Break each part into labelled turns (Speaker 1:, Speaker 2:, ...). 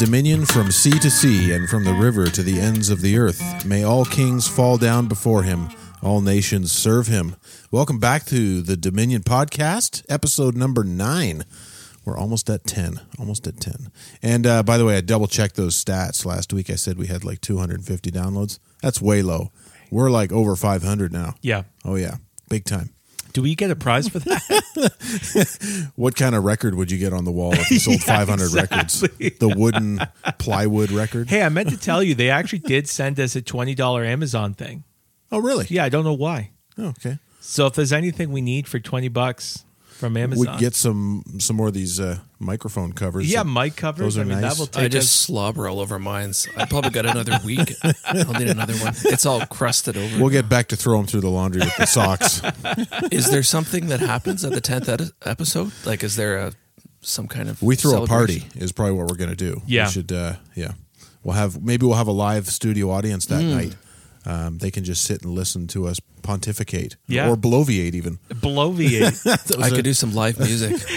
Speaker 1: May he have dominion from sea to sea and from the river to the ends of the earth. May all kings fall down before him, all nations serve him. Welcome back to the Dominion Podcast, episode number nine. We're almost at 10. Almost at 10. And uh, by the way, I double checked those stats last week. I said we had like 250 downloads. That's way low. We're like over 500 now.
Speaker 2: Yeah.
Speaker 1: Oh, yeah. Big time.
Speaker 2: Do we get a prize for that?
Speaker 1: What kind of record would you get on the wall if you sold
Speaker 2: Yeah,
Speaker 1: 500 records? The wooden plywood record?
Speaker 2: hey, I meant to tell you, they actually did send us a $20 Amazon thing.
Speaker 1: Oh, really?
Speaker 2: Yeah, I don't know why.
Speaker 1: Oh, okay.
Speaker 2: So if there's anything we need for 20 bucks from Amazon.
Speaker 1: We get some some more of these uh, microphone covers.
Speaker 2: yeah, mic covers.
Speaker 1: Those are
Speaker 2: I mean,
Speaker 1: nice.
Speaker 2: take
Speaker 3: I just
Speaker 2: us.
Speaker 3: slobber all over mines. I probably got another week. I'll need another one. It's all crusted over.
Speaker 1: We'll get back to throw them through the laundry with the socks.
Speaker 3: is there something that happens at the tenth ed- episode? Like, is there a some kind of
Speaker 1: we throw a party is probably what we're going to do.
Speaker 2: Yeah.
Speaker 1: we should. Uh, yeah, we'll have maybe we'll have a live studio audience that
Speaker 2: Hmm.
Speaker 1: night. Um, they can just sit and listen to us pontificate,
Speaker 2: Yeah.
Speaker 1: or bloviate. Even
Speaker 2: Bloviate.
Speaker 1: Those
Speaker 3: I
Speaker 1: are-
Speaker 3: could do some live music.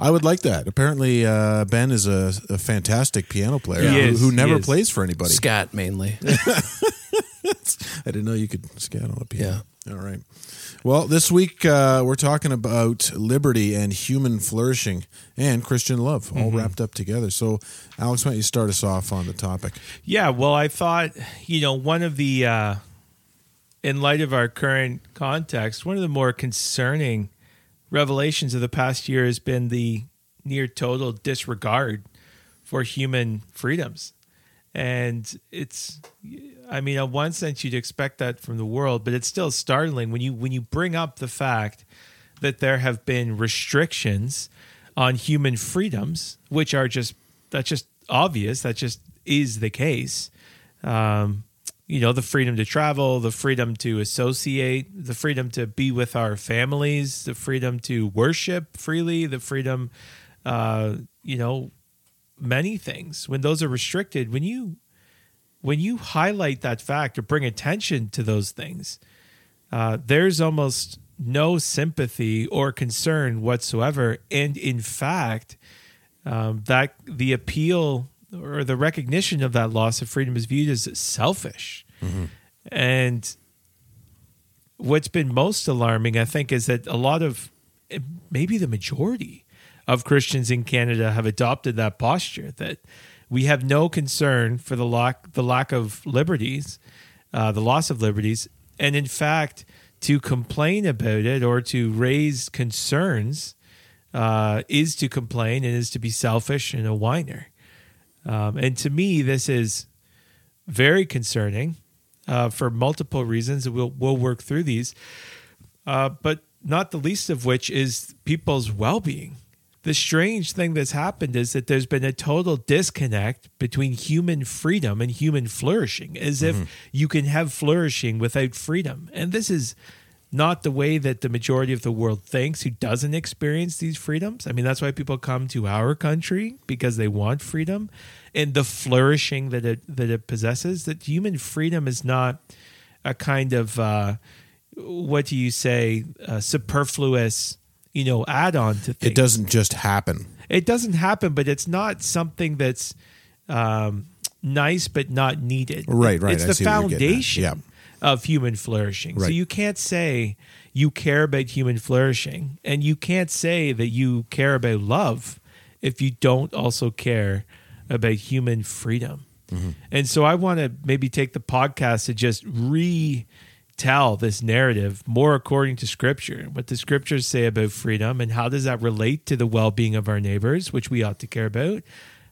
Speaker 1: I would like that. Apparently, uh, Ben is a, a fantastic piano player
Speaker 2: He
Speaker 1: who,
Speaker 2: is,
Speaker 1: who never plays for anybody.
Speaker 3: Scat mainly.
Speaker 1: I didn't know you could scat on a piano.
Speaker 3: Yeah.
Speaker 1: All right. Well, this week uh, we're talking about liberty and human flourishing and Christian love, all
Speaker 2: Mm-hmm.
Speaker 1: wrapped up together. So, Alex, why don't you start us off on the topic?
Speaker 2: Yeah, well, I thought, you know, one of the, uh, in light of our current context, one of the more concerning revelations of the past year has been the near total disregard for human freedoms. And it's, I mean, in one sense, you'd expect that from the world, but it's still startling when you when you bring up the fact that there have been restrictions on human freedoms, which are just that's just obvious. That just is the case. Um, you know, the freedom to travel, the freedom to associate, the freedom to be with our families, the freedom to worship freely, the freedom, uh, you know, many things. When those are restricted, when you when you highlight that fact or bring attention to those things, uh, there's almost no sympathy or concern whatsoever. And in fact, um, that the appeal or the recognition of that loss of freedom is viewed as selfish. And what's been most alarming, I think, is that a lot of maybe the majority of Christians in Canada have adopted that posture that we have no concern for the lack the lack of liberties, uh, the loss of liberties, and in fact, to complain about it or to raise concerns uh, is to complain and is to be selfish and a whiner. Um, and to me, this is very concerning uh, for multiple reasons. We'll we'll work through these, uh, but not the least of which is people's well being. The strange thing that's happened is that there's been a total disconnect between human freedom and human flourishing, as if you can have flourishing without freedom. And this is not the way that the majority of the world thinks who doesn't experience these freedoms. I mean, that's why people come to our country because they want freedom and the flourishing that it that it possesses. That human freedom is not a kind of uh, what do you say, uh, superfluous, you know, add on to things.
Speaker 1: It doesn't just happen.
Speaker 2: It doesn't happen, but it's not something that's um, nice but not needed.
Speaker 1: Right, right.
Speaker 2: It's
Speaker 1: I
Speaker 2: the
Speaker 1: see what you're getting at.
Speaker 2: foundation
Speaker 1: Yeah.
Speaker 2: of human flourishing. So you can't say you care about human flourishing, and you can't say that you care about love if you don't also care about human freedom.
Speaker 1: Mm-hmm.
Speaker 2: And so I want to maybe take the podcast to just retell this narrative more according to scripture, what the scriptures say about freedom and how does that relate to the well-being of our neighbors, which we ought to care about.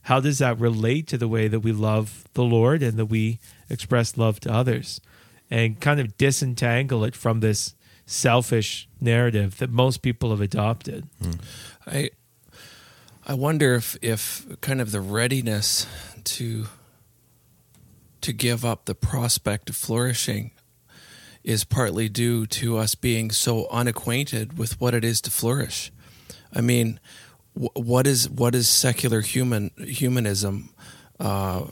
Speaker 2: How does that relate to the way that we love the Lord and that we express love to others? And kind of disentangle it from this selfish narrative that most people have adopted. Hmm.
Speaker 3: I I wonder if if kind of the readiness to to give up the prospect of flourishing is partly due to us being so unacquainted with what it is to flourish. I mean, wh- what is what is secular human humanism? Uh,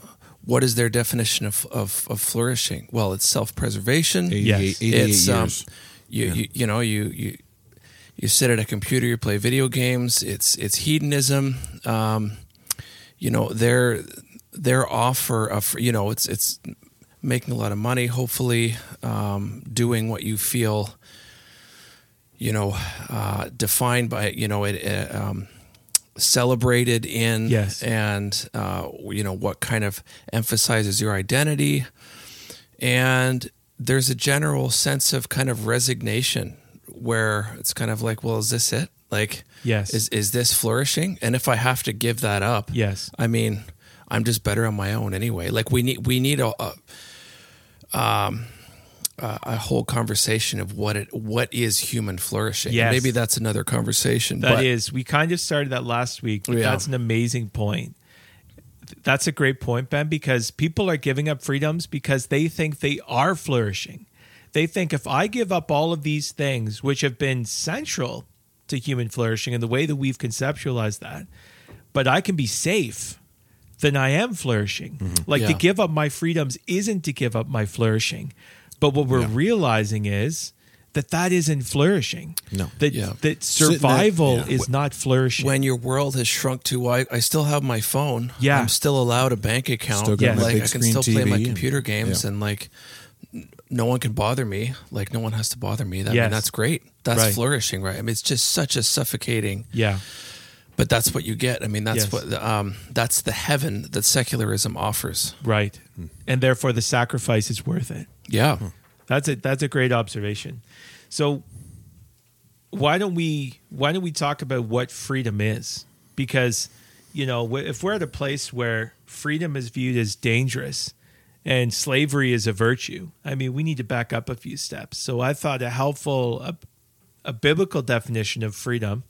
Speaker 3: what is their definition of, of, of flourishing? Well, it's self preservation.
Speaker 1: 88,
Speaker 2: Yes.
Speaker 1: 88
Speaker 3: It's um,
Speaker 1: years.
Speaker 3: you,
Speaker 1: Yeah.
Speaker 3: you you know you you you sit at a computer, you play video games. It's it's hedonism. Um, you know their their offer of you know it's it's making a lot of money, hopefully um, doing what you feel you know uh, defined by you know it. Uh, um, celebrated in
Speaker 2: Yes.
Speaker 3: and uh, you know what kind of emphasizes your identity and there's a general sense of kind of resignation where it's kind of like well is this it like
Speaker 2: Yes.
Speaker 3: is is this flourishing and if i have to give that up
Speaker 2: Yes.
Speaker 3: i mean i'm just better on my own anyway like we need we need a, a um a a whole conversation of what it what is human flourishing
Speaker 2: Yes.
Speaker 3: maybe that's another conversation
Speaker 2: That is,
Speaker 3: but
Speaker 2: we kind of started that last week. But
Speaker 3: Yeah.
Speaker 2: That's an amazing point. That's a great point, Ben, because people are giving up freedoms because they think they are flourishing. They think if I give up all of these things, which have been central to human flourishing and the way that we've conceptualized that, but I can be safe, then I am flourishing. Mm-hmm. Like to give up my freedoms isn't to give up my flourishing. But what we're
Speaker 1: Yeah.
Speaker 2: realizing is that that isn't flourishing.
Speaker 1: No.
Speaker 2: That,
Speaker 3: Yeah.
Speaker 2: that
Speaker 1: Sitting there-
Speaker 2: survival
Speaker 1: yeah.
Speaker 2: is not flourishing.
Speaker 3: when your world has shrunk to I, I still have my phone
Speaker 2: Yeah.
Speaker 3: i'm still allowed a bank account
Speaker 1: Still got
Speaker 2: my
Speaker 3: like i can still play my
Speaker 1: TV and-
Speaker 3: computer games
Speaker 1: yeah.
Speaker 3: and like no one can bother me like no one has to bother me that, I mean, that's great that's
Speaker 2: Right.
Speaker 3: flourishing right i mean it's just such a suffocating
Speaker 2: yeah.
Speaker 3: But that's what you get i mean that's
Speaker 2: Yes.
Speaker 3: what um that's the heaven that secularism offers
Speaker 2: Right.
Speaker 1: Hmm.
Speaker 2: And therefore the sacrifice is worth it.
Speaker 3: yeah
Speaker 2: That's a that's a great observation. So why don't we why don't we talk about what freedom is? Because you know, if we're at a place where freedom is viewed as dangerous and slavery is a virtue, I mean, we need to back up a few steps. So I thought a helpful a, a biblical definition of freedom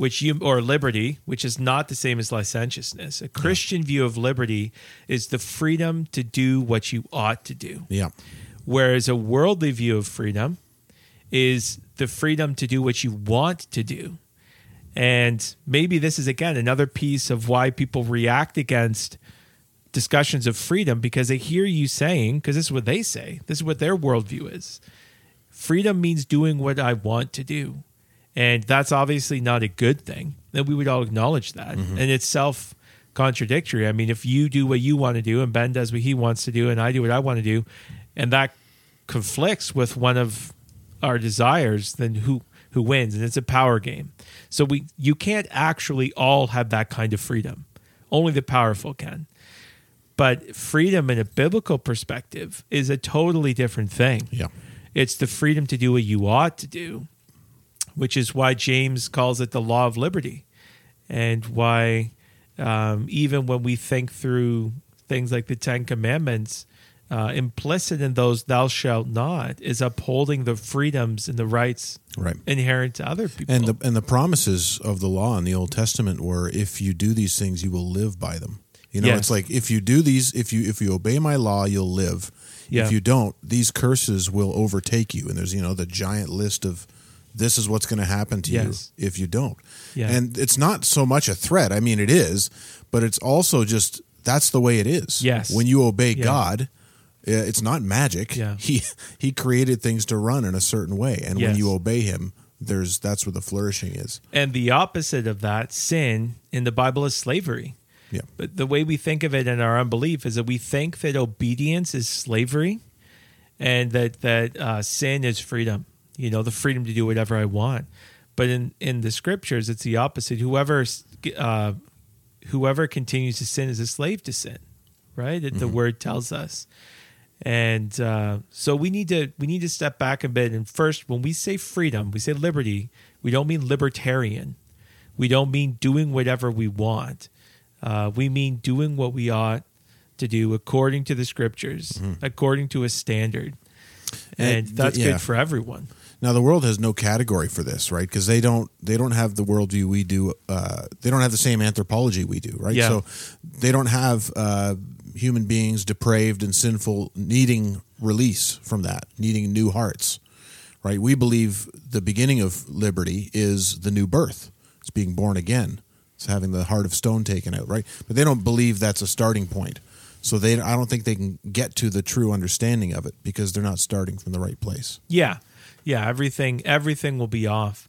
Speaker 2: which you or liberty, which is not the same as licentiousness. A Christian view of liberty is the freedom to do what you ought to do.
Speaker 1: Yeah.
Speaker 2: Whereas a worldly view of freedom is the freedom to do what you want to do. And maybe this is, again, another piece of why people react against discussions of freedom because they hear you saying, because this is what they say, this is what their worldview is. Freedom means doing what I want to do. And that's obviously not a good thing. Then we would all acknowledge that. Mm-hmm. And it's self contradictory. I mean, if you do what you want to do and Ben does what he wants to do and I do what I want to do, and that conflicts with one of our desires, then who who wins? And it's a power game. So we you can't actually all have that kind of freedom. Only the powerful can. But freedom in a biblical perspective is a totally different thing.
Speaker 1: Yeah.
Speaker 2: It's the freedom to do what you ought to do, which is why James calls it the law of liberty, and why um, even when we think through things like the Ten Commandments, uh, implicit in those "thou shalt not" is upholding the freedoms and the rights
Speaker 1: Right.
Speaker 2: inherent to other people.
Speaker 1: And the and the promises of the law in the Old Testament were if you do these things you will live by them. You know,
Speaker 2: Yes.
Speaker 1: it's like if you do these if you if you obey my law you'll live.
Speaker 2: Yeah.
Speaker 1: If you don't, these curses will overtake you and there's you know the giant list of this is what's going to happen to
Speaker 2: Yes.
Speaker 1: you if you don't.
Speaker 2: Yeah.
Speaker 1: And it's not so much a threat. I mean it is, but it's also just that's the way it is.
Speaker 2: Yes.
Speaker 1: When you obey
Speaker 2: Yeah.
Speaker 1: God, it's not magic.
Speaker 2: Yeah.
Speaker 1: He he created things to run in a certain way, and when you obey him, there's that's where the flourishing is.
Speaker 2: And the opposite of that, sin in the Bible is slavery.
Speaker 1: Yeah.
Speaker 2: But the way we think of it in our unbelief is that we think that obedience is slavery and that, that uh, sin is freedom, you know, the freedom to do whatever I want. But in, in the scriptures, it's the opposite. Whoever, uh, whoever continues to sin is a slave to sin, right? That The word tells us. And uh, so we need to we need to step back a bit. And first, when we say freedom, we say liberty. We don't mean libertarian. We don't mean doing whatever we want. Uh, we mean doing what we ought to do according to the scriptures, according to a standard, and,
Speaker 1: And
Speaker 2: that's
Speaker 1: yeah.
Speaker 2: good for everyone.
Speaker 1: Now the world has no category for this, right? Because they don't they don't have the worldview we do. Uh, they don't have the same anthropology we do, right?
Speaker 2: Yeah.
Speaker 1: So they don't have uh, human beings depraved and sinful needing release from that, needing new hearts, right? We believe the beginning of liberty is the new birth. It's being born again. It's having the heart of stone taken out, right? But they don't believe that's a starting point. So they, I don't think they can get to the true understanding of it because they're not starting from the right place.
Speaker 2: Yeah, yeah. Everything everything will be off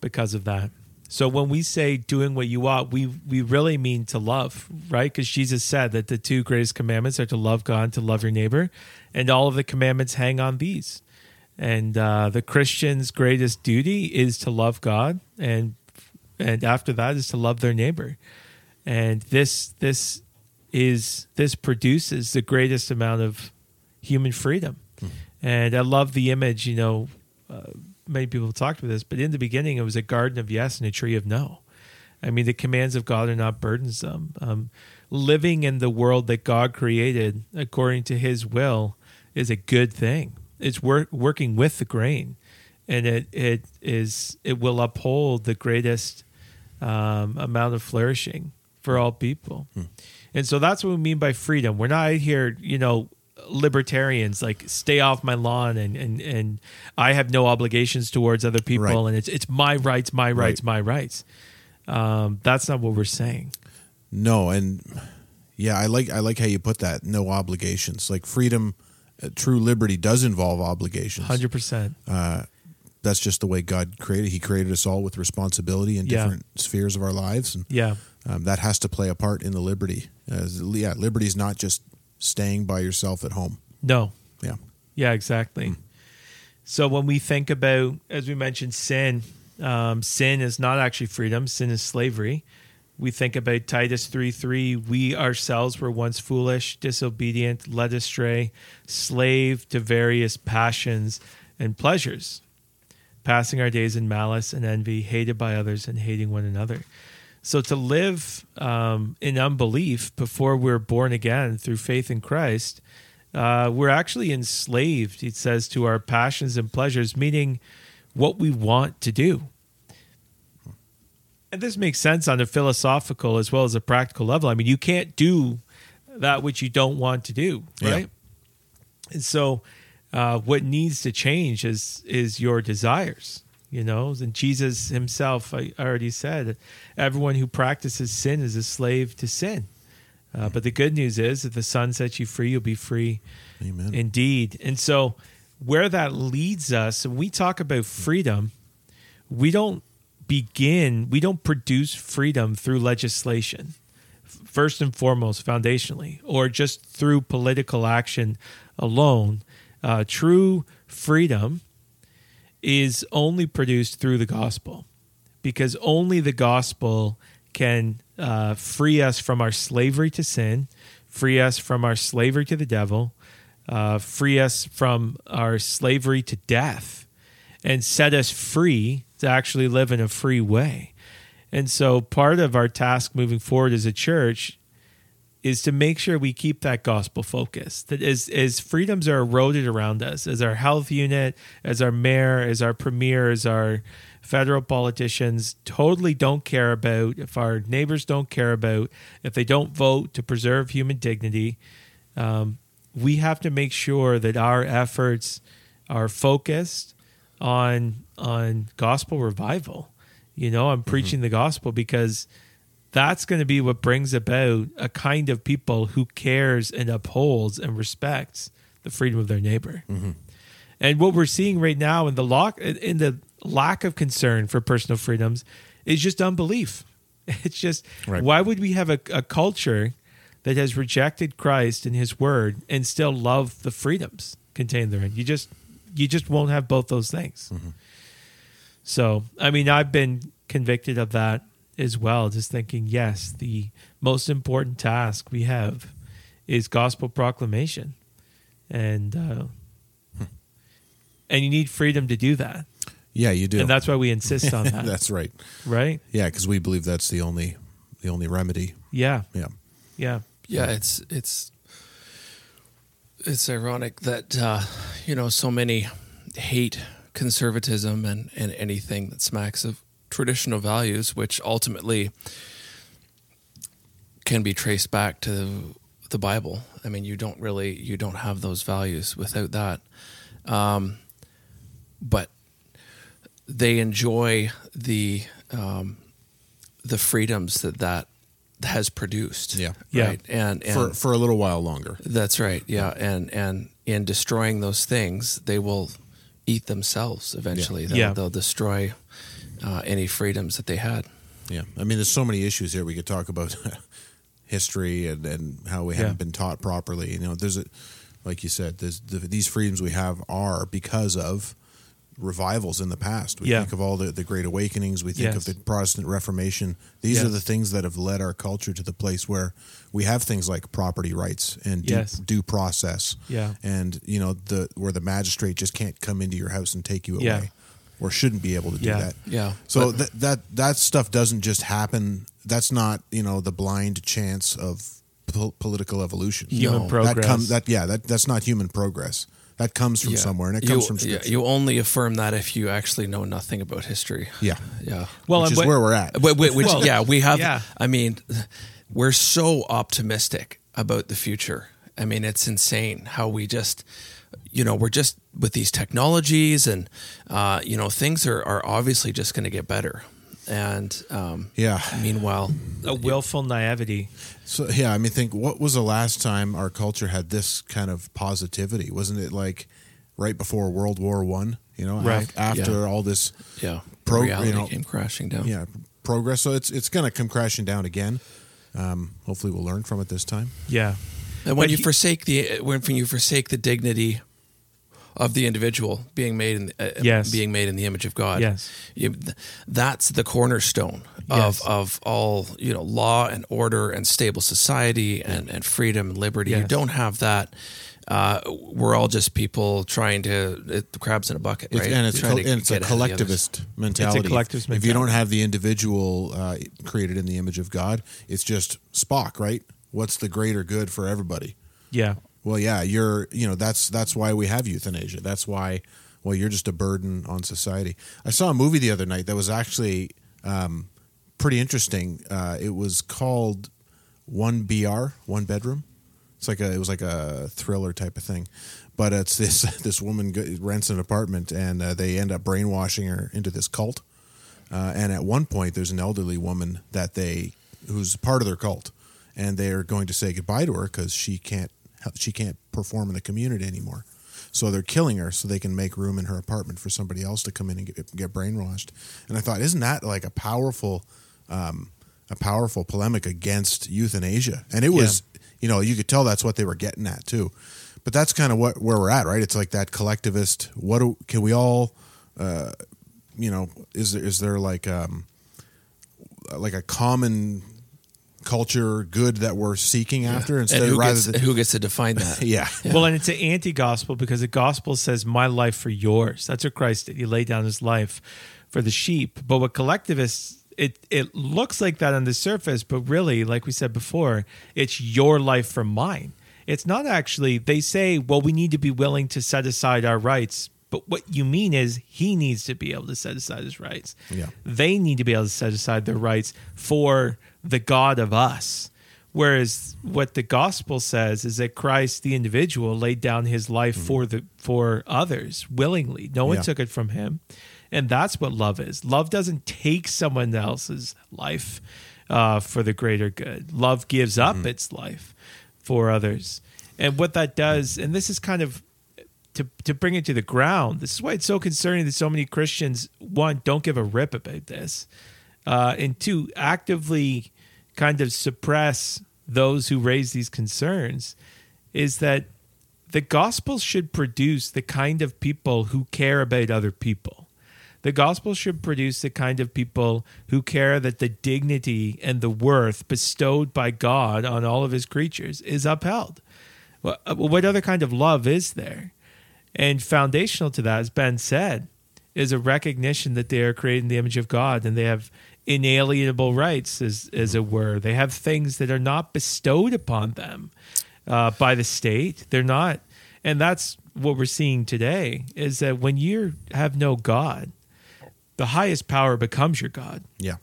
Speaker 2: because of that. So when we say doing what you ought, we we really mean to love, right? Because Jesus said that the two greatest commandments are to love God and to love your neighbor, and all of the commandments hang on these. And uh, the Christian's greatest duty is to love God, and and after that is to love their neighbor. And this this is this produces the greatest amount of human freedom. And I love the image, you know, uh, many people have talked about this, but in the beginning, it was a garden of yes and a tree of no. I mean, the commands of God are not burdensome. Um, living in the world that God created according to His will is a good thing. It's work, working with the grain, and it it is it will uphold the greatest um, amount of flourishing for all people. And so that's what we mean by freedom. We're not here, you know, libertarians like stay off my lawn and and and I have no obligations towards other people
Speaker 1: Right.
Speaker 2: and it's it's my rights, my rights, my rights. Um, that's not what we're saying.
Speaker 1: No, and yeah, I like I like how you put that. No obligations. Like freedom, uh, true liberty does involve obligations.
Speaker 2: Hundred percent.
Speaker 1: That's just the way God created. He created us all with responsibility in
Speaker 2: Yeah.
Speaker 1: different spheres of our lives, and
Speaker 2: Yeah.
Speaker 1: um, that has to play a part in the liberty. As, yeah, liberty is not just staying by yourself at home.
Speaker 2: No.
Speaker 1: Yeah,
Speaker 2: Yeah, exactly. So when we think about, as we mentioned, sin, um, sin is not actually freedom. Sin is slavery. We think about Titus three three. We ourselves were once foolish, disobedient, led astray, slave to various passions and pleasures, passing our days in malice and envy, hated by others and hating one another. So to live um, in unbelief before we're born again through faith in Christ, uh, we're actually enslaved. It says to our passions and pleasures, meaning what we want to do. And this makes sense on a philosophical as well as a practical level. I mean, you can't do that which you don't want to do,
Speaker 1: Yeah.
Speaker 2: right? And so, uh, what needs to change is is your desires. You know, and Jesus Himself I already said, everyone who practices sin is a slave to sin. Uh, but the good news is, if the Son sets you free, you'll be free
Speaker 1: Amen.
Speaker 2: indeed. And so, where that leads us, when we talk about freedom, we don't begin, we don't produce freedom through legislation, first and foremost, foundationally, or just through political action alone. Uh, true freedom is only produced through the gospel because only the gospel can uh, free us from our slavery to sin, free us from our slavery to the devil, uh, free us from our slavery to death, and set us free to actually live in a free way. And so, part of our task moving forward as a church is to make sure we keep that gospel focus. That as as freedoms are eroded around us, as our health unit, as our mayor, as our premier, as our federal politicians totally don't care about, if our neighbors don't care about, if they don't vote to preserve human dignity, um, we have to make sure that our efforts are focused on on gospel revival. You know, I'm preaching the gospel because that's going to be what brings about a kind of people who cares and upholds and respects the freedom of their neighbor. Mm-hmm. And what we're seeing right now in the lock in the lack of concern for personal freedoms is just unbelief. It's just
Speaker 1: Right.
Speaker 2: why would we have a, a culture that has rejected Christ and His Word and still love the freedoms contained therein? You just you just won't have both those things. Mm-hmm. So, I mean, I've been convicted of that as well. Just thinking, yes, the most important task we have is gospel proclamation, and uh, and you need freedom to do that,
Speaker 1: yeah, you do.
Speaker 2: and that's why we insist on that,
Speaker 1: that's right.
Speaker 2: right?
Speaker 1: Yeah, because we believe that's the only the only remedy.
Speaker 2: Yeah,
Speaker 1: Yeah,
Speaker 2: yeah,
Speaker 3: Yeah, it's it's it's ironic that uh, you know so many hate conservatism and and anything that smacks of traditional values, which ultimately can be traced back to the Bible. I mean, you don't really you don't have those values without that. Um, but they enjoy the um, the freedoms that that has produced.
Speaker 1: Yeah.
Speaker 2: Yeah.
Speaker 3: Right. And, and
Speaker 1: for for a little while longer.
Speaker 3: that's right. Yeah. And and in destroying those things, they will eat themselves eventually. They'll,
Speaker 2: Yeah.
Speaker 3: they'll destroy uh, any freedoms that they had.
Speaker 1: Yeah, I mean, there's so many issues here. We could talk about history and, and how we haven't
Speaker 2: Yeah.
Speaker 1: been taught properly. You know, there's a, like you said, there's the, these freedoms we have are because of revivals in the past. We
Speaker 2: Yeah.
Speaker 1: think of all the, the great awakenings. We think
Speaker 2: Yes.
Speaker 1: of the Protestant Reformation. These
Speaker 2: Yes.
Speaker 1: are the things that have led our culture to the place where we have things like property rights and due,
Speaker 2: Yes.
Speaker 1: due process.
Speaker 2: Yeah.
Speaker 1: and you know the where the magistrate just can't come into your house and take you away,
Speaker 2: Yeah.
Speaker 1: Or shouldn't be able to do
Speaker 2: Yeah.
Speaker 1: that.
Speaker 3: Yeah.
Speaker 1: So that that that stuff doesn't just happen. That's not you know the blind chance of pol- political evolution.
Speaker 2: Human
Speaker 3: No.
Speaker 2: progress.
Speaker 1: That comes that yeah that that's not human progress. That comes from
Speaker 3: Yeah.
Speaker 1: somewhere, and it
Speaker 3: you,
Speaker 1: comes from
Speaker 3: yeah, you only affirm that if you actually know nothing about history.
Speaker 1: Yeah,
Speaker 3: Yeah.
Speaker 2: well,
Speaker 1: which is
Speaker 2: what-
Speaker 1: where we're at.
Speaker 3: Wh- wh- Which,
Speaker 2: Well,
Speaker 3: yeah, we have.
Speaker 2: yeah.
Speaker 3: I mean, we're so optimistic about the future. I mean, it's insane how we just, you know, we're just with these technologies and, uh, you know, things are, are obviously just going to get better. And um,
Speaker 1: Yeah.
Speaker 3: meanwhile,
Speaker 2: a willful naivety.
Speaker 1: So yeah, I mean, think what was the last time our culture had this kind of positivity? Wasn't it like right before World War One? You know, af-
Speaker 2: Right.
Speaker 1: after
Speaker 3: Yeah.
Speaker 1: all this
Speaker 3: yeah,
Speaker 1: Pro-
Speaker 3: reality
Speaker 1: you know,
Speaker 3: came crashing down.
Speaker 1: yeah progress. So it's it's going to come crashing down again. Um, hopefully, we'll learn from it this time.
Speaker 2: Yeah.
Speaker 3: And when
Speaker 2: But
Speaker 3: you
Speaker 2: he-
Speaker 3: forsake the when you forsake the dignity of the individual being made in uh,
Speaker 2: Yes.
Speaker 3: being made in the image of God,
Speaker 2: Yes.
Speaker 3: you, that's the cornerstone
Speaker 2: Yes.
Speaker 3: of of all you know law and order and stable society and, and freedom and liberty. You don't have that. Uh, we're all just people trying to it, the crabs in a bucket,
Speaker 1: It's,
Speaker 3: right?
Speaker 1: and it's,
Speaker 3: Trying
Speaker 1: col- and it's a
Speaker 3: get ahead of the others.
Speaker 1: collectivist mentality. If you don't have the individual uh, created in the image of God, it's just Spock, right? What's the greater good for everybody?
Speaker 2: Yeah.
Speaker 1: Well, yeah, you're. You know, that's that's why we have euthanasia. That's why. Well, you're just a burden on society. I saw a movie the other night that was actually um, pretty interesting. Uh, it was called One BR, One Bedroom. It's like a. It was like a thriller type of thing, but it's this this woman rents an apartment and uh, they end up brainwashing her into this cult. Uh, and at one point, there's an elderly woman that they who's part of their cult, and they are going to say goodbye to her because she can't she can't perform in the community anymore. So they're killing her so they can make room in her apartment for somebody else to come in and get, get brainwashed. And I thought, isn't that like a powerful, um, a powerful polemic against euthanasia? And it was, you know, you could tell that's what they were getting at too. But that's kind of what where we're at, right? It's like that collectivist. What do, can we all? Uh, you know, is there is there like um like a common culture good that we're seeking after instead
Speaker 3: And who
Speaker 1: rather
Speaker 3: gets,
Speaker 1: than
Speaker 3: who gets to define that?
Speaker 1: yeah
Speaker 2: Well, and it's an anti-gospel because the gospel says, "My life for yours." That's what Christ did. He laid down his life for the sheep. But what collectivists, it it looks like that on the surface, but really, like we said before, it's your life for mine. It's not actually. They say, "Well, we need to be willing to set aside our rights." But what you mean is he needs to be able to set aside his rights.
Speaker 1: Yeah.
Speaker 2: They need to be able to set aside their rights for the God of us. Whereas what the gospel says is that Christ, the individual, laid down his life for the for others willingly. No one
Speaker 1: Yeah.
Speaker 2: took it from him, and that's what love is. Love doesn't take someone else's life uh, for the greater good. Love gives up its life for others, and what that does, and this is kind of to to bring it to the ground. This is why it's so concerning that so many Christians one don't give a rip about this, uh, and two actively kind of suppress those who raise these concerns. Is that the gospel should produce the kind of people who care about other people. The gospel should produce the kind of people who care that the dignity and the worth bestowed by God on all of his creatures is upheld. Uh, What other kind of love is there? And foundational to that, as Ben said, is a recognition that they are created in the image of God and they have inalienable rights, as, as it were. They have things that are not bestowed upon them uh, by the state. They're not. And that's what we're seeing today is that when you have no God, the highest power becomes your God
Speaker 1: yeah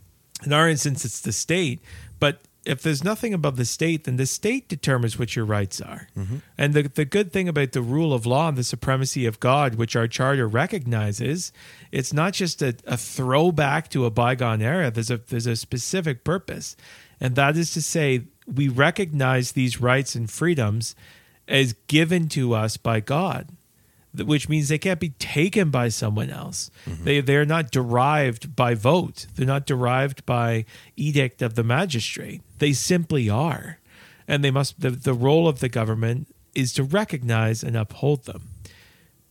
Speaker 2: in our instance, it's the state. But if there's nothing above the state, then the state determines what your rights are. Mm-hmm. And the, the good thing about the rule of law and the supremacy of God, which our charter recognizes, it's not just a, a throwback to a bygone era. There's a there's a specific purpose, and that is to say, we recognize these rights and freedoms as given to us by God. Which means they can't be taken by someone else. They they're not derived by vote. They're not derived by edict of the magistrate. They simply are, and they must. The, the role of the government is to recognize and uphold them.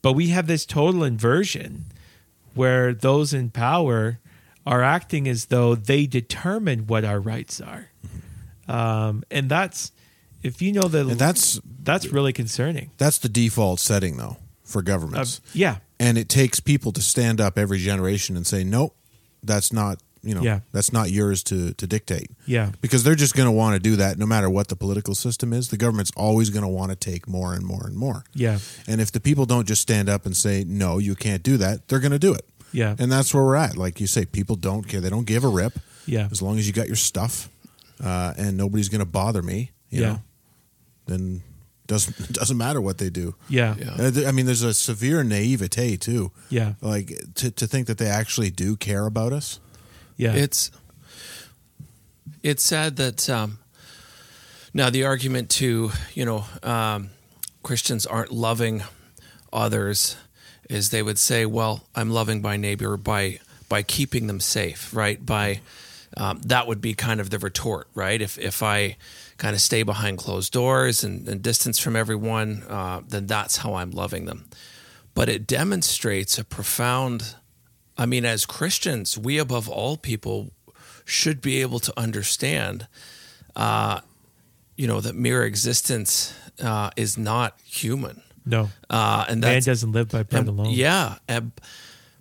Speaker 2: But we have this total inversion where those in power are acting as though they determine what our rights are, um, and that's if you know the
Speaker 1: that's
Speaker 2: that's really concerning.
Speaker 1: that's the default setting though for
Speaker 2: Uh,
Speaker 1: governments.
Speaker 2: yeah,
Speaker 1: and it takes people to stand up every generation and say, "Nope, that's not you know
Speaker 2: Yeah.
Speaker 1: that's not yours to to dictate."
Speaker 2: yeah,
Speaker 1: Because they're just going to want to do that no matter what the political system is. The government's always going to want to take more and more and more.
Speaker 2: yeah,
Speaker 1: And if the people don't just stand up and say, "No, you can't do that," they're going to do it.
Speaker 2: yeah,
Speaker 1: And that's where we're at. Like you say, people don't care. They don't give a rip
Speaker 2: yeah,
Speaker 1: as long as you got your stuff, uh, and nobody's going to bother me. You
Speaker 2: Yeah.
Speaker 1: know, then doesn't doesn't matter what they do.
Speaker 2: yeah,
Speaker 3: Yeah.
Speaker 1: Uh, I mean, there's a severe naivete too.
Speaker 2: yeah,
Speaker 1: Like to to think that they actually do care about us.
Speaker 2: yeah.
Speaker 3: It's it's sad that um, now the argument to you know um, Christians aren't loving others is they would say, well, I'm loving my neighbor by by keeping them safe, right? By um, that would be kind of the retort, right? If if I kind of stay behind closed doors and, and distance from everyone, uh, then that's how I'm loving them. But it demonstrates a profound I mean, as Christians, we above all people should be able to understand, uh, you know, that mere existence uh, is not human,
Speaker 2: no,
Speaker 3: uh, and
Speaker 2: man doesn't live by bread alone.
Speaker 3: Yeah,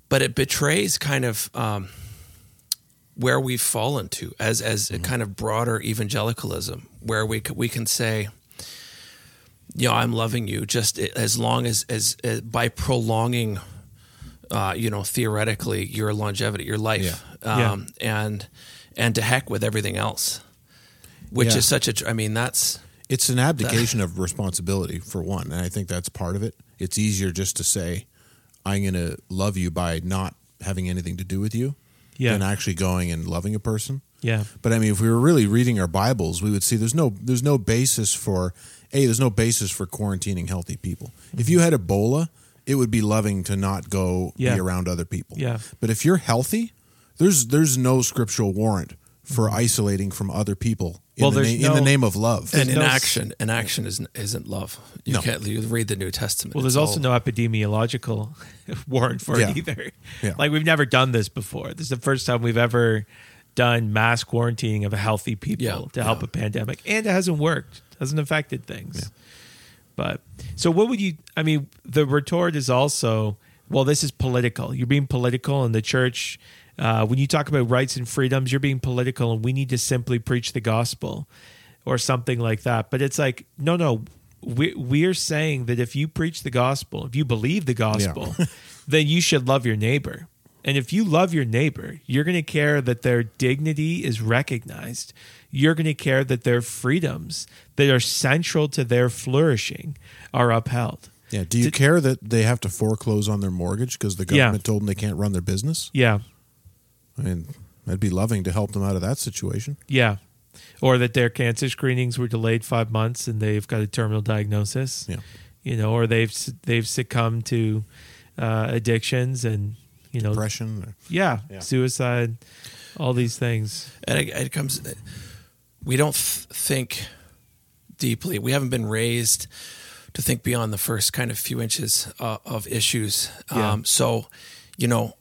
Speaker 3: but it betrays kind of um, where we've fallen to as as a kind of broader evangelicalism, where we we can say, you know, I'm loving you just as long as as, as by prolonging, uh, you know, theoretically your longevity, your life,
Speaker 2: Yeah.
Speaker 3: um, and and to heck with everything else, which
Speaker 1: Yeah.
Speaker 3: is such a. I mean, that's
Speaker 1: It's an abdication of responsibility for one, and I think that's part of it. It's easier just to say, "I'm going to love you by not having anything to do with you,"
Speaker 2: Yeah.
Speaker 1: than actually going and loving a person.
Speaker 2: yeah,
Speaker 1: But I mean, if we were really reading our Bibles, we would see there's no there's no basis for a there's no basis for quarantining healthy people. If mm-hmm. you had Ebola, it would be loving to not go
Speaker 2: Yeah.
Speaker 1: be around other people.
Speaker 2: Yeah.
Speaker 1: But if you're healthy, there's there's no scriptural warrant for mm-hmm. isolating from other people in,
Speaker 2: Well,
Speaker 1: the,
Speaker 2: there's
Speaker 1: na- in the name of love.
Speaker 3: and
Speaker 2: no s-
Speaker 3: inaction. Inaction isn't isn't love. You
Speaker 1: No.
Speaker 3: can't you read the New Testament.
Speaker 2: Well, there's
Speaker 3: It's
Speaker 2: also
Speaker 3: all-
Speaker 2: no epidemiological warrant for
Speaker 1: Yeah.
Speaker 2: it either.
Speaker 1: Yeah.
Speaker 2: Like we've never done this before. This is the first time we've ever done mass quarantining of healthy people
Speaker 3: Yeah.
Speaker 2: to help
Speaker 3: Yeah.
Speaker 2: a pandemic, and it hasn't worked. Hasn't affected things. But so, what would you? I mean, the retort is also, well, this is political. You're being political, and the church. Uh, when you talk about rights and freedoms, you're being political, and we need to simply preach the gospel, or something like that. But it's like, no, no, we we are saying that if you preach the gospel, if you believe the gospel, then you should love your neighbor. And if you love your neighbor, you're going to care that their dignity is recognized. You're going to care that their freedoms that are central to their flourishing are upheld.
Speaker 1: yeah. Do you
Speaker 2: Did-
Speaker 1: care that they have to foreclose on their mortgage because the
Speaker 2: Yeah.
Speaker 1: government told them they can't run their business?
Speaker 2: Yeah.
Speaker 1: I mean, I'd be loving to help them out of that situation.
Speaker 2: Yeah. Or that their cancer screenings were delayed five months and they've got a terminal diagnosis.
Speaker 1: Yeah.
Speaker 2: You know, or they've they've succumbed to uh, addictions and you know,
Speaker 1: Depression. or-
Speaker 2: yeah,
Speaker 1: Yeah.
Speaker 2: suicide, all these things.
Speaker 3: and it, it comes. We don't th- think deeply. We haven't been raised to think beyond the first kind of few inches uh, of issues.
Speaker 2: Yeah.
Speaker 3: Um, so, you know,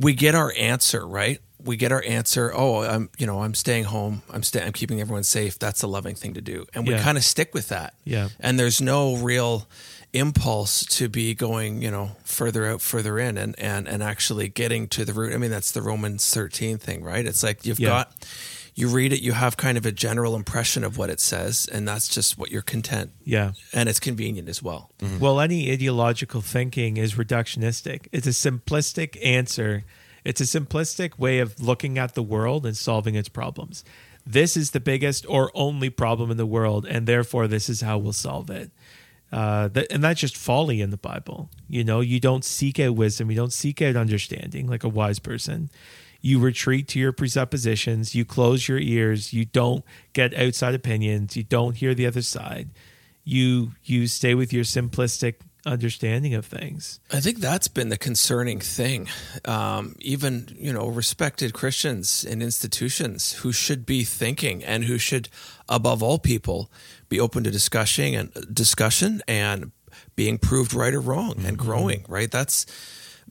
Speaker 3: we get our answer right. We get our answer. Oh, I'm you know I'm staying home. I'm staying. I'm keeping everyone safe. That's a loving thing to do, and we
Speaker 2: Yeah.
Speaker 3: kind of stick with that.
Speaker 2: Yeah.
Speaker 3: And there's no real impulse to be going, you know, further out, further in, and and and actually getting to the root. I mean, that's the Romans 13 thing, right? It's like you've
Speaker 2: Yeah.
Speaker 3: got. You read it, you have kind of a general impression of what it says, and that's just what you're content,
Speaker 2: Yeah.
Speaker 3: and it's convenient as well.
Speaker 2: Well, any ideological thinking is reductionistic. It's a simplistic answer. It's a simplistic way of looking at the world and solving its problems. This is the biggest or only problem in the world, and therefore this is how we'll solve it. Uh, that, and that's just folly in the Bible. You know, you don't seek out wisdom, you don't seek out understanding like a wise person. You retreat to your presuppositions, you close your ears, you don't get outside opinions, you don't hear the other side you you stay with your simplistic understanding of things.
Speaker 3: I think that's been the concerning thing. Um, even you know, respected Christians in institutions who should be thinking and who should, above all people, be open to discussing and discussion and being proved right or wrong and growing. Right. That's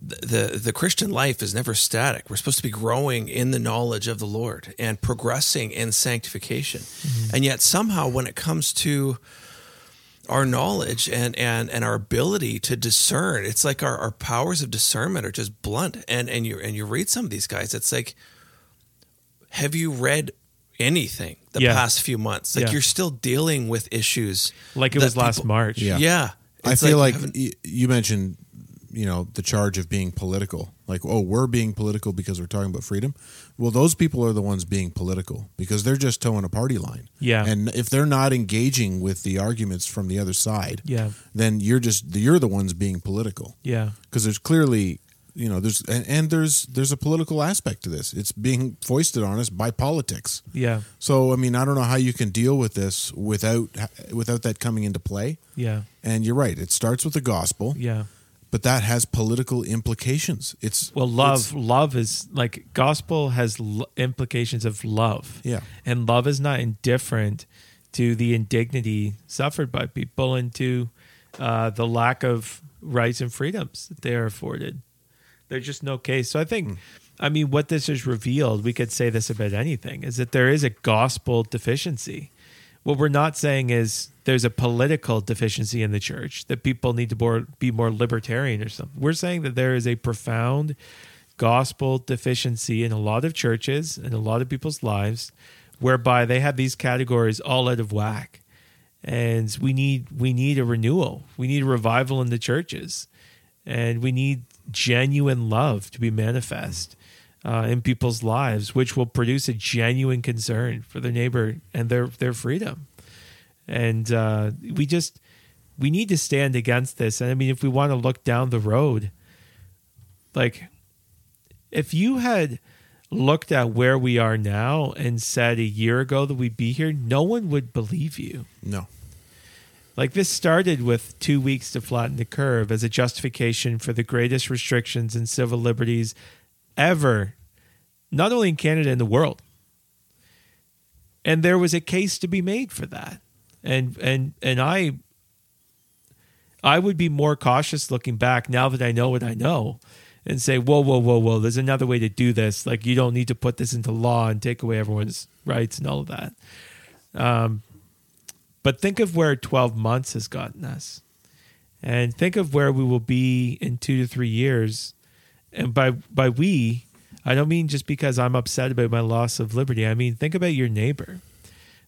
Speaker 3: the the Christian life is never static. We're supposed to be growing in the knowledge of the Lord and progressing in sanctification. Mm-hmm. And yet somehow when it comes to our knowledge and and and our ability to discern, it's like our, our powers of discernment are just blunt. And and you and you read some of these guys, it's like have you read anything the
Speaker 2: Yeah.
Speaker 3: past few months? Like
Speaker 2: Yeah.
Speaker 3: you're still dealing with issues
Speaker 2: Like it
Speaker 3: that
Speaker 2: was last
Speaker 3: people-
Speaker 2: March.
Speaker 1: Yeah.
Speaker 3: Yeah.
Speaker 1: I feel
Speaker 3: you
Speaker 1: like, you mentioned, you know, the charge of being political. Like, oh, we're being political because we're talking about freedom. Well, those people are the ones being political because they're just toeing a party line.
Speaker 2: Yeah.
Speaker 1: And if they're not engaging with the arguments from the other side,
Speaker 2: Yeah.
Speaker 1: then you're just you're the ones being political
Speaker 2: Yeah.
Speaker 1: because there's clearly you know there's and, and there's there's a political aspect to this. It's being foisted on us by politics.
Speaker 2: Yeah.
Speaker 1: So I mean, I don't know how you can deal with this without without that coming into play.
Speaker 2: Yeah.
Speaker 1: And you're right; it starts with the gospel,
Speaker 2: Yeah.
Speaker 1: But that has political implications. It's
Speaker 2: Well, love,
Speaker 1: it's-
Speaker 2: love is like gospel has l- implications of love.
Speaker 1: Yeah.
Speaker 2: and love is not indifferent to the indignity suffered by people and to uh, the lack of rights and freedoms that they are afforded. There's just no case. So I think, I mean, what this has revealed, we could say this about anything, is that there is a gospel deficiency. What we're not saying is there's a political deficiency in the church that people need to more, be more libertarian or something. We're saying that there is a profound gospel deficiency in a lot of churches and a lot of people's lives whereby they have these categories all out of whack. And we need we need a renewal. We need a revival in the churches. And we need genuine love to be manifest uh, in people's lives which will produce a genuine concern for their neighbor and their their freedom and uh, we just we need to stand against this and i mean if we want to look down the road like if you had looked at where we are now and said a year ago that we'd be here, no one would believe you.
Speaker 1: no.
Speaker 2: Like this started with two weeks to flatten the curve as a justification for the greatest restrictions in civil liberties ever, not only in Canada, in the world. And there was a case to be made for that. And and and I I would be more cautious looking back now that I know what I know and say, whoa, whoa, whoa, whoa, there's another way to do this. Like, you don't need to put this into law and take away everyone's rights and all of that. Um, but think of where 12 months has gotten us. And think of where we will be in two to three years. And by, by we, I don't mean just because I'm upset about my loss of liberty. I mean, think about your neighbor.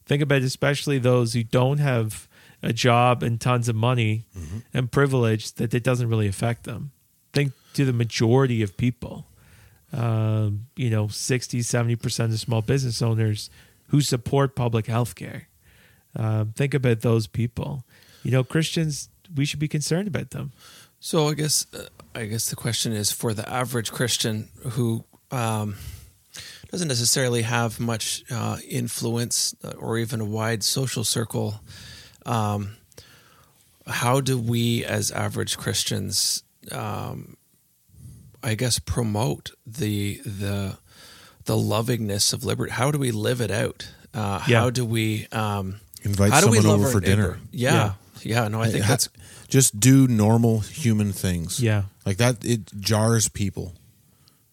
Speaker 2: Think about especially those who don't have a job and tons of money and privilege that it doesn't really affect them. Think to the majority of people, um, you know, 60, 70% of small business owners who support public health care. Um, think about those people. You know, Christians, we should be concerned about them.
Speaker 3: So I guess uh, I guess the question is for the average Christian who um, doesn't necessarily have much uh, influence or even a wide social circle. Um, how do we, as average Christians, um, I guess, promote the the the lovingness of liberty? How do we live it out? Uh,
Speaker 2: Yeah.
Speaker 3: How do we um,
Speaker 1: Invite
Speaker 3: how do we
Speaker 1: someone
Speaker 3: love
Speaker 1: over for dinner.
Speaker 3: neighbor? Yeah, yeah. No, I think
Speaker 1: Ha-
Speaker 3: that's
Speaker 1: just do normal human things.
Speaker 2: Yeah.
Speaker 1: like that. It jars people,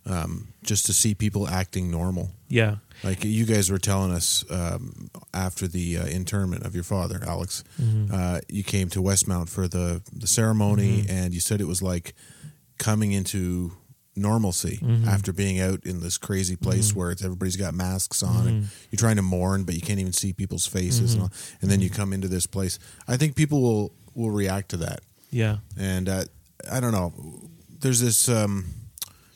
Speaker 1: um, just to see people acting normal.
Speaker 2: Yeah.
Speaker 1: Like you guys were telling us um, after the uh, internment of your father, Alex, uh, you came to Westmount for the the ceremony, and you said it was like coming into normalcy after being out in this crazy place where it's everybody's got masks on and you're trying to mourn, but you can't even see people's faces, and, all, and then you come into this place. I think people will will react to that
Speaker 2: Yeah.
Speaker 1: and uh, I don't know. There's this um,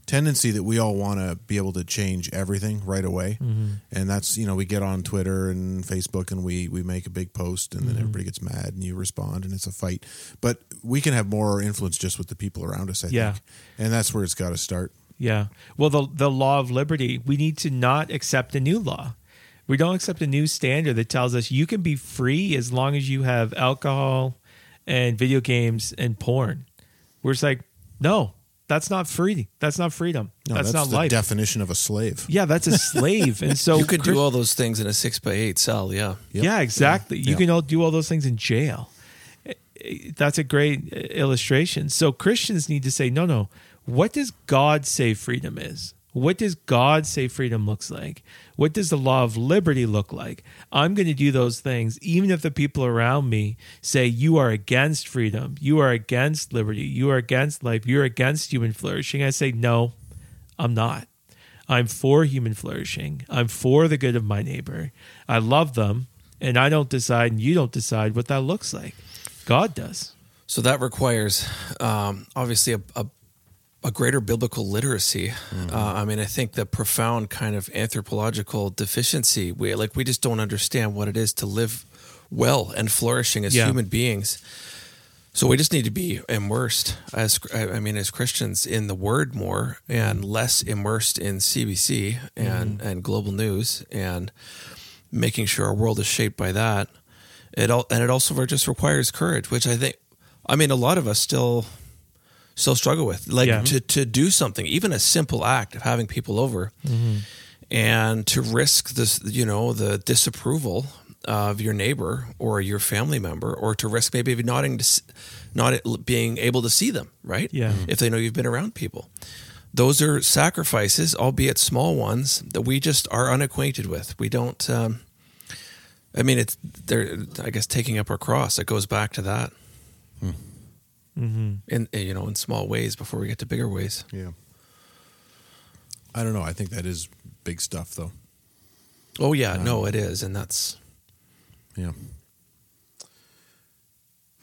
Speaker 1: tendency that we all want to be able to change everything right away, and that's you know we get on Twitter and Facebook and we we make a big post and then everybody gets mad and you respond and it's a fight. But we can have more influence just with the people around us. I
Speaker 2: Yeah.
Speaker 1: think, and that's where it's got to start.
Speaker 2: Yeah. Well, the the law of liberty, we need to not accept a new law. We don't accept a new standard that tells us you can be free as long as you have alcohol and video games and porn. We're just like, no, that's not free. That's not freedom.
Speaker 1: No,
Speaker 2: that's,
Speaker 1: that's,
Speaker 2: not
Speaker 1: the
Speaker 2: life.
Speaker 1: definition of a slave.
Speaker 2: yeah, that's a slave. And so
Speaker 3: you could
Speaker 2: Chris-
Speaker 3: do all those things in a six by eight cell. Yeah.
Speaker 1: Yep.
Speaker 2: Yeah, exactly. You
Speaker 1: Yeah.
Speaker 2: can all do all those things in jail. Eh, eh, That's a great eh, illustration. So Christians need to say, no, no. What does God say freedom is? What does God say freedom looks like? What does the law of liberty look like? I'm going to do those things, even if the people around me say you are against freedom, you are against liberty, you are against life, you're against human flourishing. I say, no, I'm not. I'm for human flourishing. I'm for the good of my neighbor. I love them, and I don't decide, and you don't decide what that looks like. God does.
Speaker 3: So that requires um, obviously a, a, a greater biblical literacy. Mm-hmm. Uh, I mean, I think the profound kind of anthropological deficiency, we like we just don't understand what it is to live well and flourishing as
Speaker 2: Yeah.
Speaker 3: human beings. So we just need to be immersed as I mean as Christians in the Word more and mm-hmm. less immersed in CBC and mm-hmm. and global news and making sure our world is shaped by that. It all and it also just requires courage, which I think. I mean, a lot of us still still struggle with, like
Speaker 2: Yeah.
Speaker 3: to to do something, even a simple act of having people over, mm-hmm. and to risk this, you know, the disapproval of your neighbor or your family member, or to risk maybe not to, not being able to see them, right?
Speaker 2: Yeah. Mm-hmm.
Speaker 3: if they know you've been around people. Those are sacrifices, albeit small ones, that we just are unacquainted with. We don't. Um, I mean, it's they're. I guess taking up our cross. It goes back to that. Hmm. Mm-hmm. In you know, in small ways before we get to bigger ways.
Speaker 1: Yeah. I don't know. I think that is big stuff, though.
Speaker 3: Oh yeah, um, no, it is, and that's
Speaker 1: Yeah.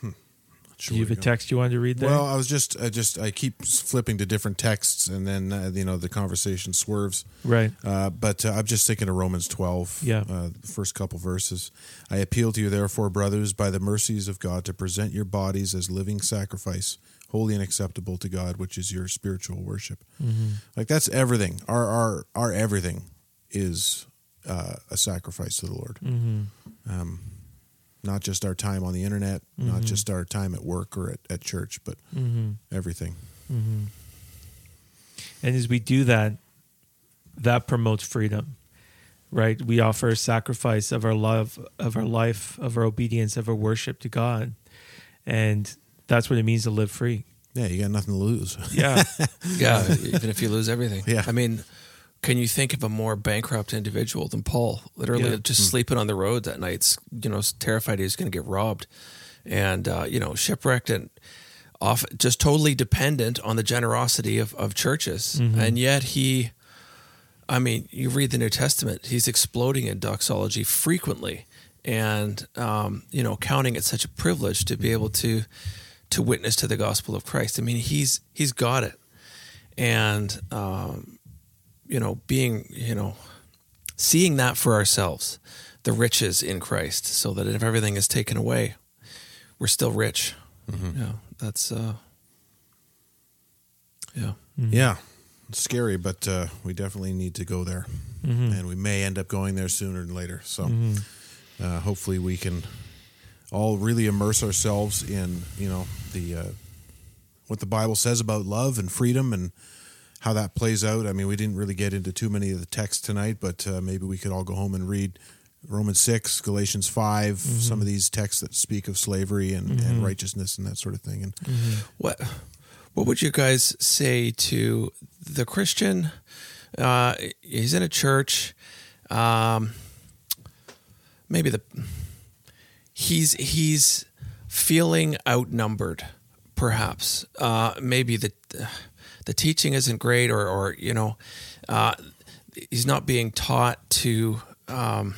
Speaker 1: Hmm. Not sure
Speaker 2: Do you have a text you wanted to read there?
Speaker 1: Well, I was just, I just, I keep flipping to different texts, and then uh, you know the conversation swerves.
Speaker 2: right.
Speaker 1: Uh, but uh, I'm just thinking of Romans 12,
Speaker 2: Yeah.
Speaker 1: uh, the first couple verses. I appeal to you, therefore, brothers, by the mercies of God, to present your bodies as living sacrifice, holy and acceptable to God, which is your spiritual worship. Like that's everything. Our our our everything is uh, a sacrifice to the Lord. Um, not just our time on the internet, not mm-hmm. just our time at work or at, at church, but mm-hmm. everything. Mm-hmm.
Speaker 2: And as we do that, that promotes freedom, right? We offer a sacrifice of our love, of our life, of our obedience, of our worship to God. And that's what it means to live free.
Speaker 1: Yeah, you got nothing to lose.
Speaker 2: Yeah.
Speaker 3: yeah. even if you lose everything,
Speaker 1: Yeah.
Speaker 3: I mean, can you think of a more bankrupt individual than Paul? Literally,
Speaker 2: Yeah.
Speaker 3: just sleeping on the road at night, You know, terrified he's going to get robbed, and uh, you know, shipwrecked and off, just totally dependent on the generosity of of churches, and yet he. I mean, you read the New Testament; he's exploding in doxology frequently, and um, you know, counting it such a privilege to be able to to witness to the gospel of Christ. I mean, he's he's got it, and um, you know, being you know, seeing that for ourselves, the riches in Christ, so that if everything is taken away, we're still rich. Yeah, that's uh, yeah.
Speaker 1: Yeah, it's scary, but uh, we definitely need to go there, and we may end up going there sooner than later. So, uh, hopefully, we can all really immerse ourselves in you know the uh, what the Bible says about love and freedom and how that plays out. I mean, we didn't really get into too many of the texts tonight, but uh, maybe we could all go home and read. Romans 6, Galatians 5, some of these texts that speak of slavery and, and righteousness and that sort of thing. And
Speaker 3: What what would you guys say to the Christian? Uh, he's in a church. Um, maybe the he's he's feeling outnumbered, perhaps. Uh, maybe the the teaching isn't great, or or you know, uh, he's not being taught to. Um,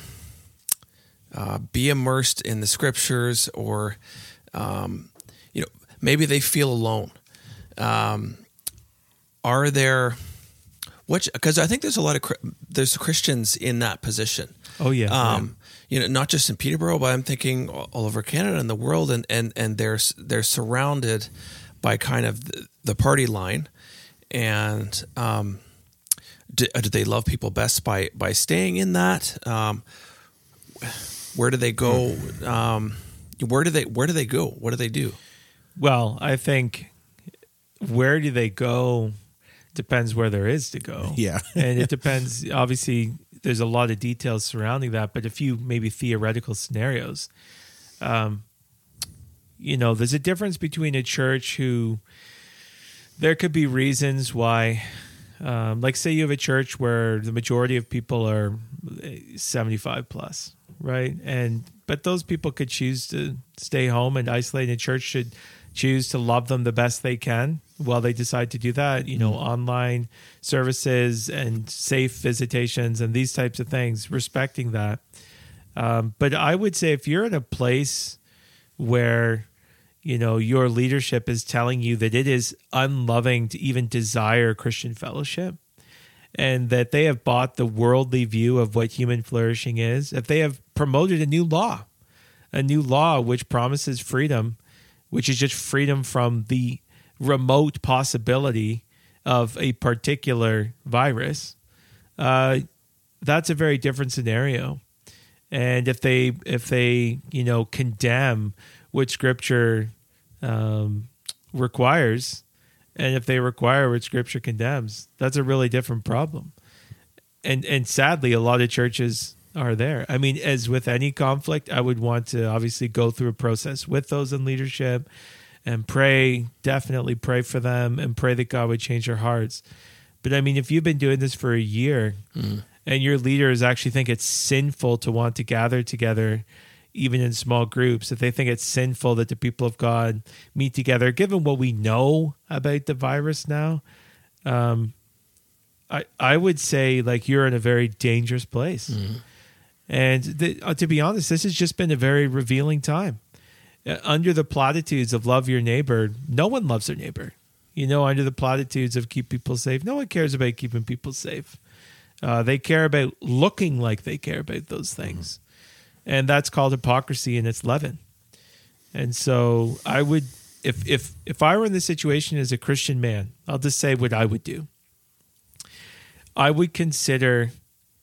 Speaker 3: uh, be immersed in the scriptures, or um, you know, maybe they feel alone. Um, are there what? Because I think there's a lot of there's Christians in that position.
Speaker 2: Oh, yeah.
Speaker 3: Um, you know, not just in Peterborough, but I'm thinking all all over Canada and the world, and and and they're they're surrounded by kind of the, the party line, and um, do, do they love people best by by staying in that? Um, where do they go? Um, Where do they Where do they go? What do they do?
Speaker 2: Well, I think where do they go depends where there is to go.
Speaker 1: Yeah.
Speaker 2: and it depends. Obviously, there's a lot of details surrounding that, but a few maybe theoretical scenarios. Um, you know, there's a difference between a church who there could be reasons why, um, like, say you have a church where the majority of people are 75 plus, right? And but those people could choose to stay home and isolate. And the church should choose to love them the best they can while they decide to do that. You know, online services and safe visitations and these types of things, respecting that. Um, but I would say if you're in a place where you know your leadership is telling you that it is unloving to even desire Christian fellowship, and that they have bought the worldly view of what human flourishing is, if they have promoted a new law, a new law which promises freedom, which is just freedom from the remote possibility of a particular virus, uh, that's a very different scenario. And if they if they you know condemn what Scripture um, requires, and if they require what Scripture condemns, that's a really different problem. And and sadly, a lot of churches are there. I mean, as with any conflict, I would want to obviously go through a process with those in leadership and pray, definitely pray for them and pray that God would change their hearts. But I mean, if you've been doing this for a year and your leaders actually think it's sinful to want to gather together, even in small groups, if they think it's sinful that the people of God meet together, given what we know about the virus now, um, I I would say like you're in a very dangerous place. And the, uh, to be honest, this has just been a very revealing time. Uh, under the platitudes of love your neighbor, no one loves their neighbor. You know, under the platitudes of keep people safe, no one cares about keeping people safe. Uh, they care about looking like they care about those things. And that's called hypocrisy and it's leaven. And so I would if if if I were in this situation as a Christian man, I'll just say what I would do. I would consider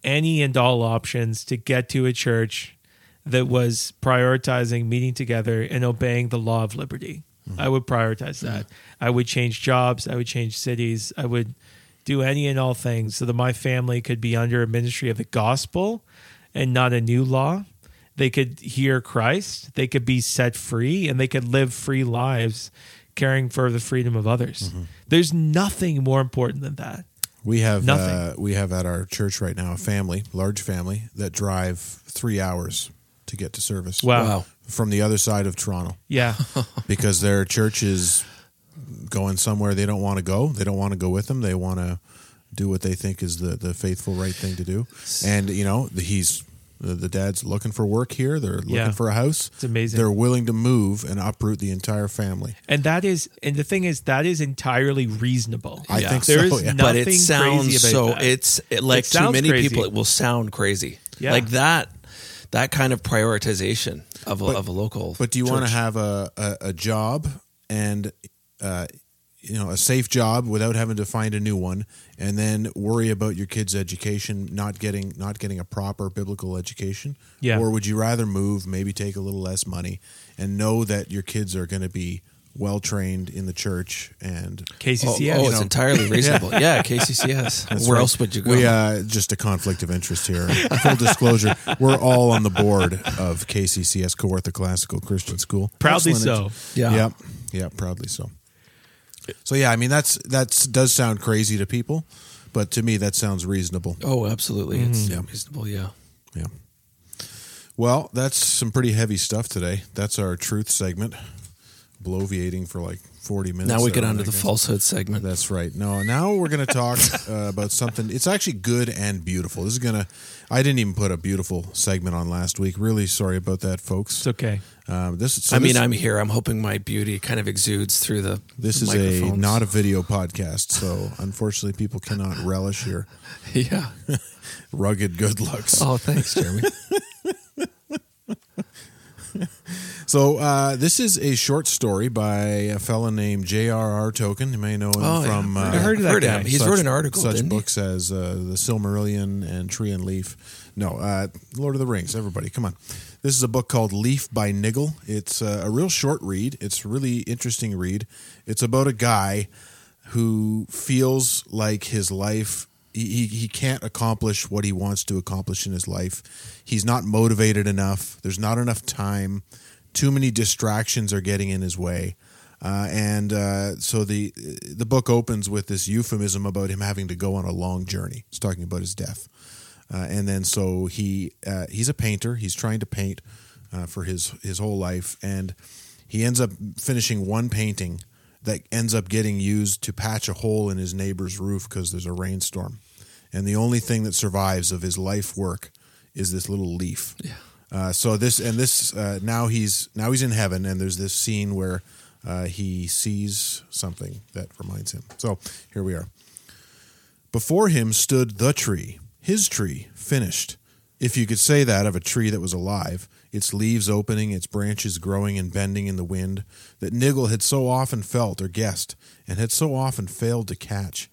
Speaker 2: any and all options to get to a church that was prioritizing meeting together and obeying the law of liberty. Mm-hmm. I would prioritize that. Mm-hmm. I would change jobs. I would change cities. I would do any and all things so that my family could be under a ministry of the gospel and not a new law. They could hear Christ, they could be set free, and they could live free lives caring for the freedom of others. There's nothing more important than that.
Speaker 1: We have
Speaker 2: Nothing.
Speaker 1: uh, we have at our church right now a family, large family that drive three hours to get to service.
Speaker 2: Wow.
Speaker 3: Wow.
Speaker 1: From the other side of Toronto
Speaker 2: Yeah.
Speaker 1: because their church is going somewhere they don't want to go. They don't want to go with them. They want to do what they think is the, the faithful right thing to do. And you know, he's the, the dad's looking for work here. They're looking
Speaker 2: Yeah.
Speaker 1: for a house.
Speaker 2: It's amazing.
Speaker 1: They're willing to move and uproot the entire family.
Speaker 2: And that is, and the thing is, that is entirely reasonable.
Speaker 1: I
Speaker 3: Yeah.
Speaker 1: think
Speaker 2: There
Speaker 1: so.
Speaker 2: is
Speaker 1: yeah.
Speaker 2: no-
Speaker 3: but it
Speaker 2: Nothing
Speaker 3: sounds
Speaker 2: crazy
Speaker 3: so
Speaker 2: that.
Speaker 3: it's it, like
Speaker 2: It
Speaker 3: to many
Speaker 2: crazy.
Speaker 3: people it will sound crazy
Speaker 2: Yeah.
Speaker 3: like that that kind of prioritization of a,
Speaker 1: But-
Speaker 3: of a local
Speaker 1: But do you want to have a, a, a job and uh, you know a safe job without having to find a new one, and then worry about your kids' education not getting not getting a proper biblical education?
Speaker 2: Yeah.
Speaker 1: Or would you rather move, maybe take a little less money, and know that your kids are going to be well trained in the church and
Speaker 3: oh,
Speaker 2: KCCS.
Speaker 3: oh,
Speaker 1: you
Speaker 3: it's
Speaker 1: know.
Speaker 3: entirely reasonable yeah, KCCS
Speaker 1: That's
Speaker 3: where
Speaker 1: right.
Speaker 3: else would you go
Speaker 1: We uh, just a conflict of interest here. Full disclosure: we're all on the board of KCCS, Kawartha Classical Christian School.
Speaker 2: Proudly
Speaker 1: Excellent.
Speaker 2: so.
Speaker 3: Yeah.
Speaker 1: Yep. Yep. Proudly so. So yeah, I mean that's that's does sound crazy to people, but to me that sounds reasonable.
Speaker 3: oh absolutely it's mm-hmm.
Speaker 1: Yeah.
Speaker 3: reasonable yeah
Speaker 1: Yeah. Well, that's some pretty heavy stuff today. That's our truth segment. Bloviating for like forty minutes.
Speaker 3: now we get on to the falsehood segment
Speaker 1: That's right. No, now we're going to talk uh, about something. It's actually good and beautiful. This is going to. I didn't even put a beautiful segment on last week. Really sorry about that, folks.
Speaker 2: It's okay.
Speaker 1: Um, this. So
Speaker 3: I mean
Speaker 1: this,
Speaker 3: I'm here I'm hoping my beauty kind of exudes through the
Speaker 1: This is a not a video podcast, so unfortunately, people cannot relish your
Speaker 3: yeah
Speaker 1: rugged good looks.
Speaker 3: oh thanks Jeremy
Speaker 1: So uh, this is a short story by a fellow named J.R.R. Tolkien. You may know him
Speaker 3: Oh, yeah.
Speaker 1: from uh,
Speaker 2: I heard of that
Speaker 3: Heard
Speaker 2: guy.
Speaker 3: him. He's
Speaker 1: such,
Speaker 3: wrote an article,
Speaker 1: such
Speaker 3: didn't he?
Speaker 1: books as uh, the Silmarillion and Tree and Leaf. No, uh, Lord of the Rings. Everybody, come on. This is a book called Leaf by Niggle. It's uh, a real short read. It's a really interesting read. It's about a guy who feels like his life he, he can't accomplish what he wants to accomplish in his life. He's not motivated enough. There's not enough time. Too many distractions are getting in his way. Uh, and uh, so the the book opens with this euphemism about him having to go on a long journey. It's talking about his death, uh, and then so he uh, he's a painter. He's trying to paint uh, for his his whole life, and he ends up finishing one painting that ends up getting used to patch a hole in his neighbor's roof because there's a rainstorm, and the only thing that survives of his life work is this little leaf.
Speaker 3: Yeah.
Speaker 1: Uh, so this and this uh, now he's now he's in heaven, and there's this scene where uh, he sees something that reminds him. So here we are. Before him stood the tree, his tree, finished. If you could say that of a tree that was alive, its leaves opening, its branches growing and bending in the wind, that Niggle had so often felt or guessed, and had so often failed to catch.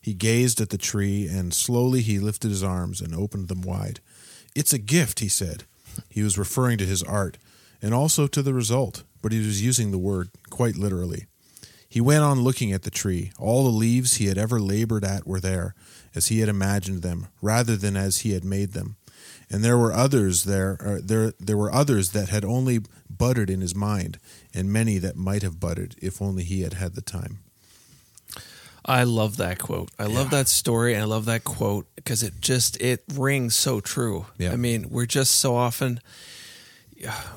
Speaker 1: He gazed at the tree, and slowly he lifted his arms and opened them wide. It's a gift, he said. He was referring to his art, and also to the result, but he was using the word quite literally. He went on looking at the tree. All the leaves he had ever labored at were there, as he had imagined them, rather than as he had made them. And there were others there, or there there were others that had only budded in his mind, and many that might have budded if only he had had the time.
Speaker 3: I love that quote. I love that story and I love that quote because it just it rings so true.
Speaker 1: Yeah.
Speaker 3: I mean, we're just so often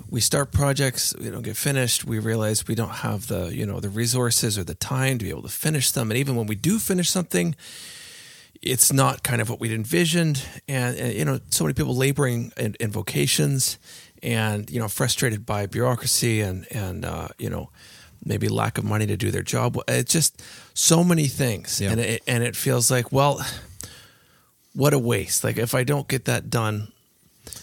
Speaker 3: we start projects, we don't get finished, we realize we don't have the, you know, the resources or the time to be able to finish them and even when we do finish something, it's not kind of what we'd envisioned and, and you know, so many people laboring in, in vocations and you know, frustrated by bureaucracy and and uh, you know, maybe lack of money to do their job. It's just so many things,
Speaker 1: Yeah.
Speaker 3: and it, and it feels like, well, what a waste. Like if I don't get that done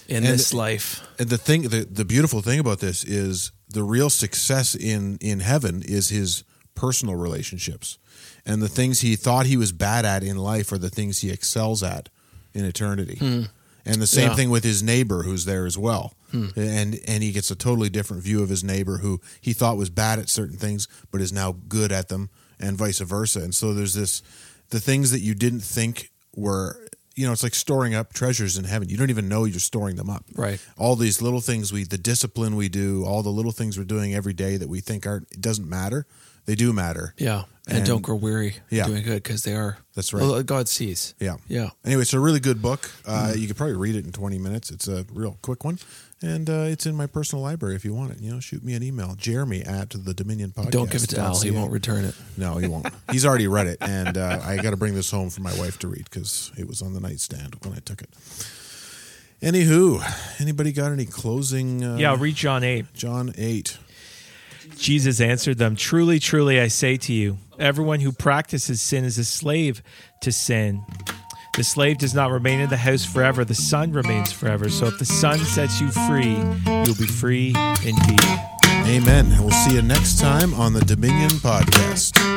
Speaker 3: in
Speaker 1: And-
Speaker 3: this life,
Speaker 1: And the thing, the, the beautiful thing about this is the real success in in heaven is his personal relationships, and the things he thought he was bad at in life are the things he excels at in eternity. Hmm. And the same
Speaker 3: Yeah.
Speaker 1: thing with his neighbor who's there as well, hmm. and and he gets a totally different view of his neighbor who he thought was bad at certain things but is now good at them, and vice versa. And so there's this the things that you didn't think were. You know, it's like storing up treasures in heaven. You don't even know you're storing them up
Speaker 3: Right.
Speaker 1: all these little things we the discipline we do all the little things we're doing every day that we think aren't it doesn't matter they do matter
Speaker 3: yeah, and,
Speaker 1: And-
Speaker 3: don't grow weary
Speaker 1: Yeah.
Speaker 3: doing good because they are.
Speaker 1: That's right.
Speaker 3: Well, God sees.
Speaker 1: yeah
Speaker 3: Yeah.
Speaker 1: anyway it's a really good book uh, you could probably read it in 20 minutes it's a real quick one and uh, it's in my personal library if you want it you know shoot me an email jeremy at the dominion podcast
Speaker 3: Don't give it to Al; he won't return it.
Speaker 1: no he won't he's already read it and uh, i got to bring this home for my wife to read because it was on the nightstand when i took it anywho anybody got any closing uh,
Speaker 2: Yeah, I'll read John 8.
Speaker 1: john 8
Speaker 2: Jesus answered them, Truly, truly, I say to you, everyone who practices sin is a slave to sin. The slave does not remain in the house forever, the son remains forever. So if the son sets you free, you'll be free indeed.
Speaker 1: Amen. We'll see you next time on the Dominion Podcast.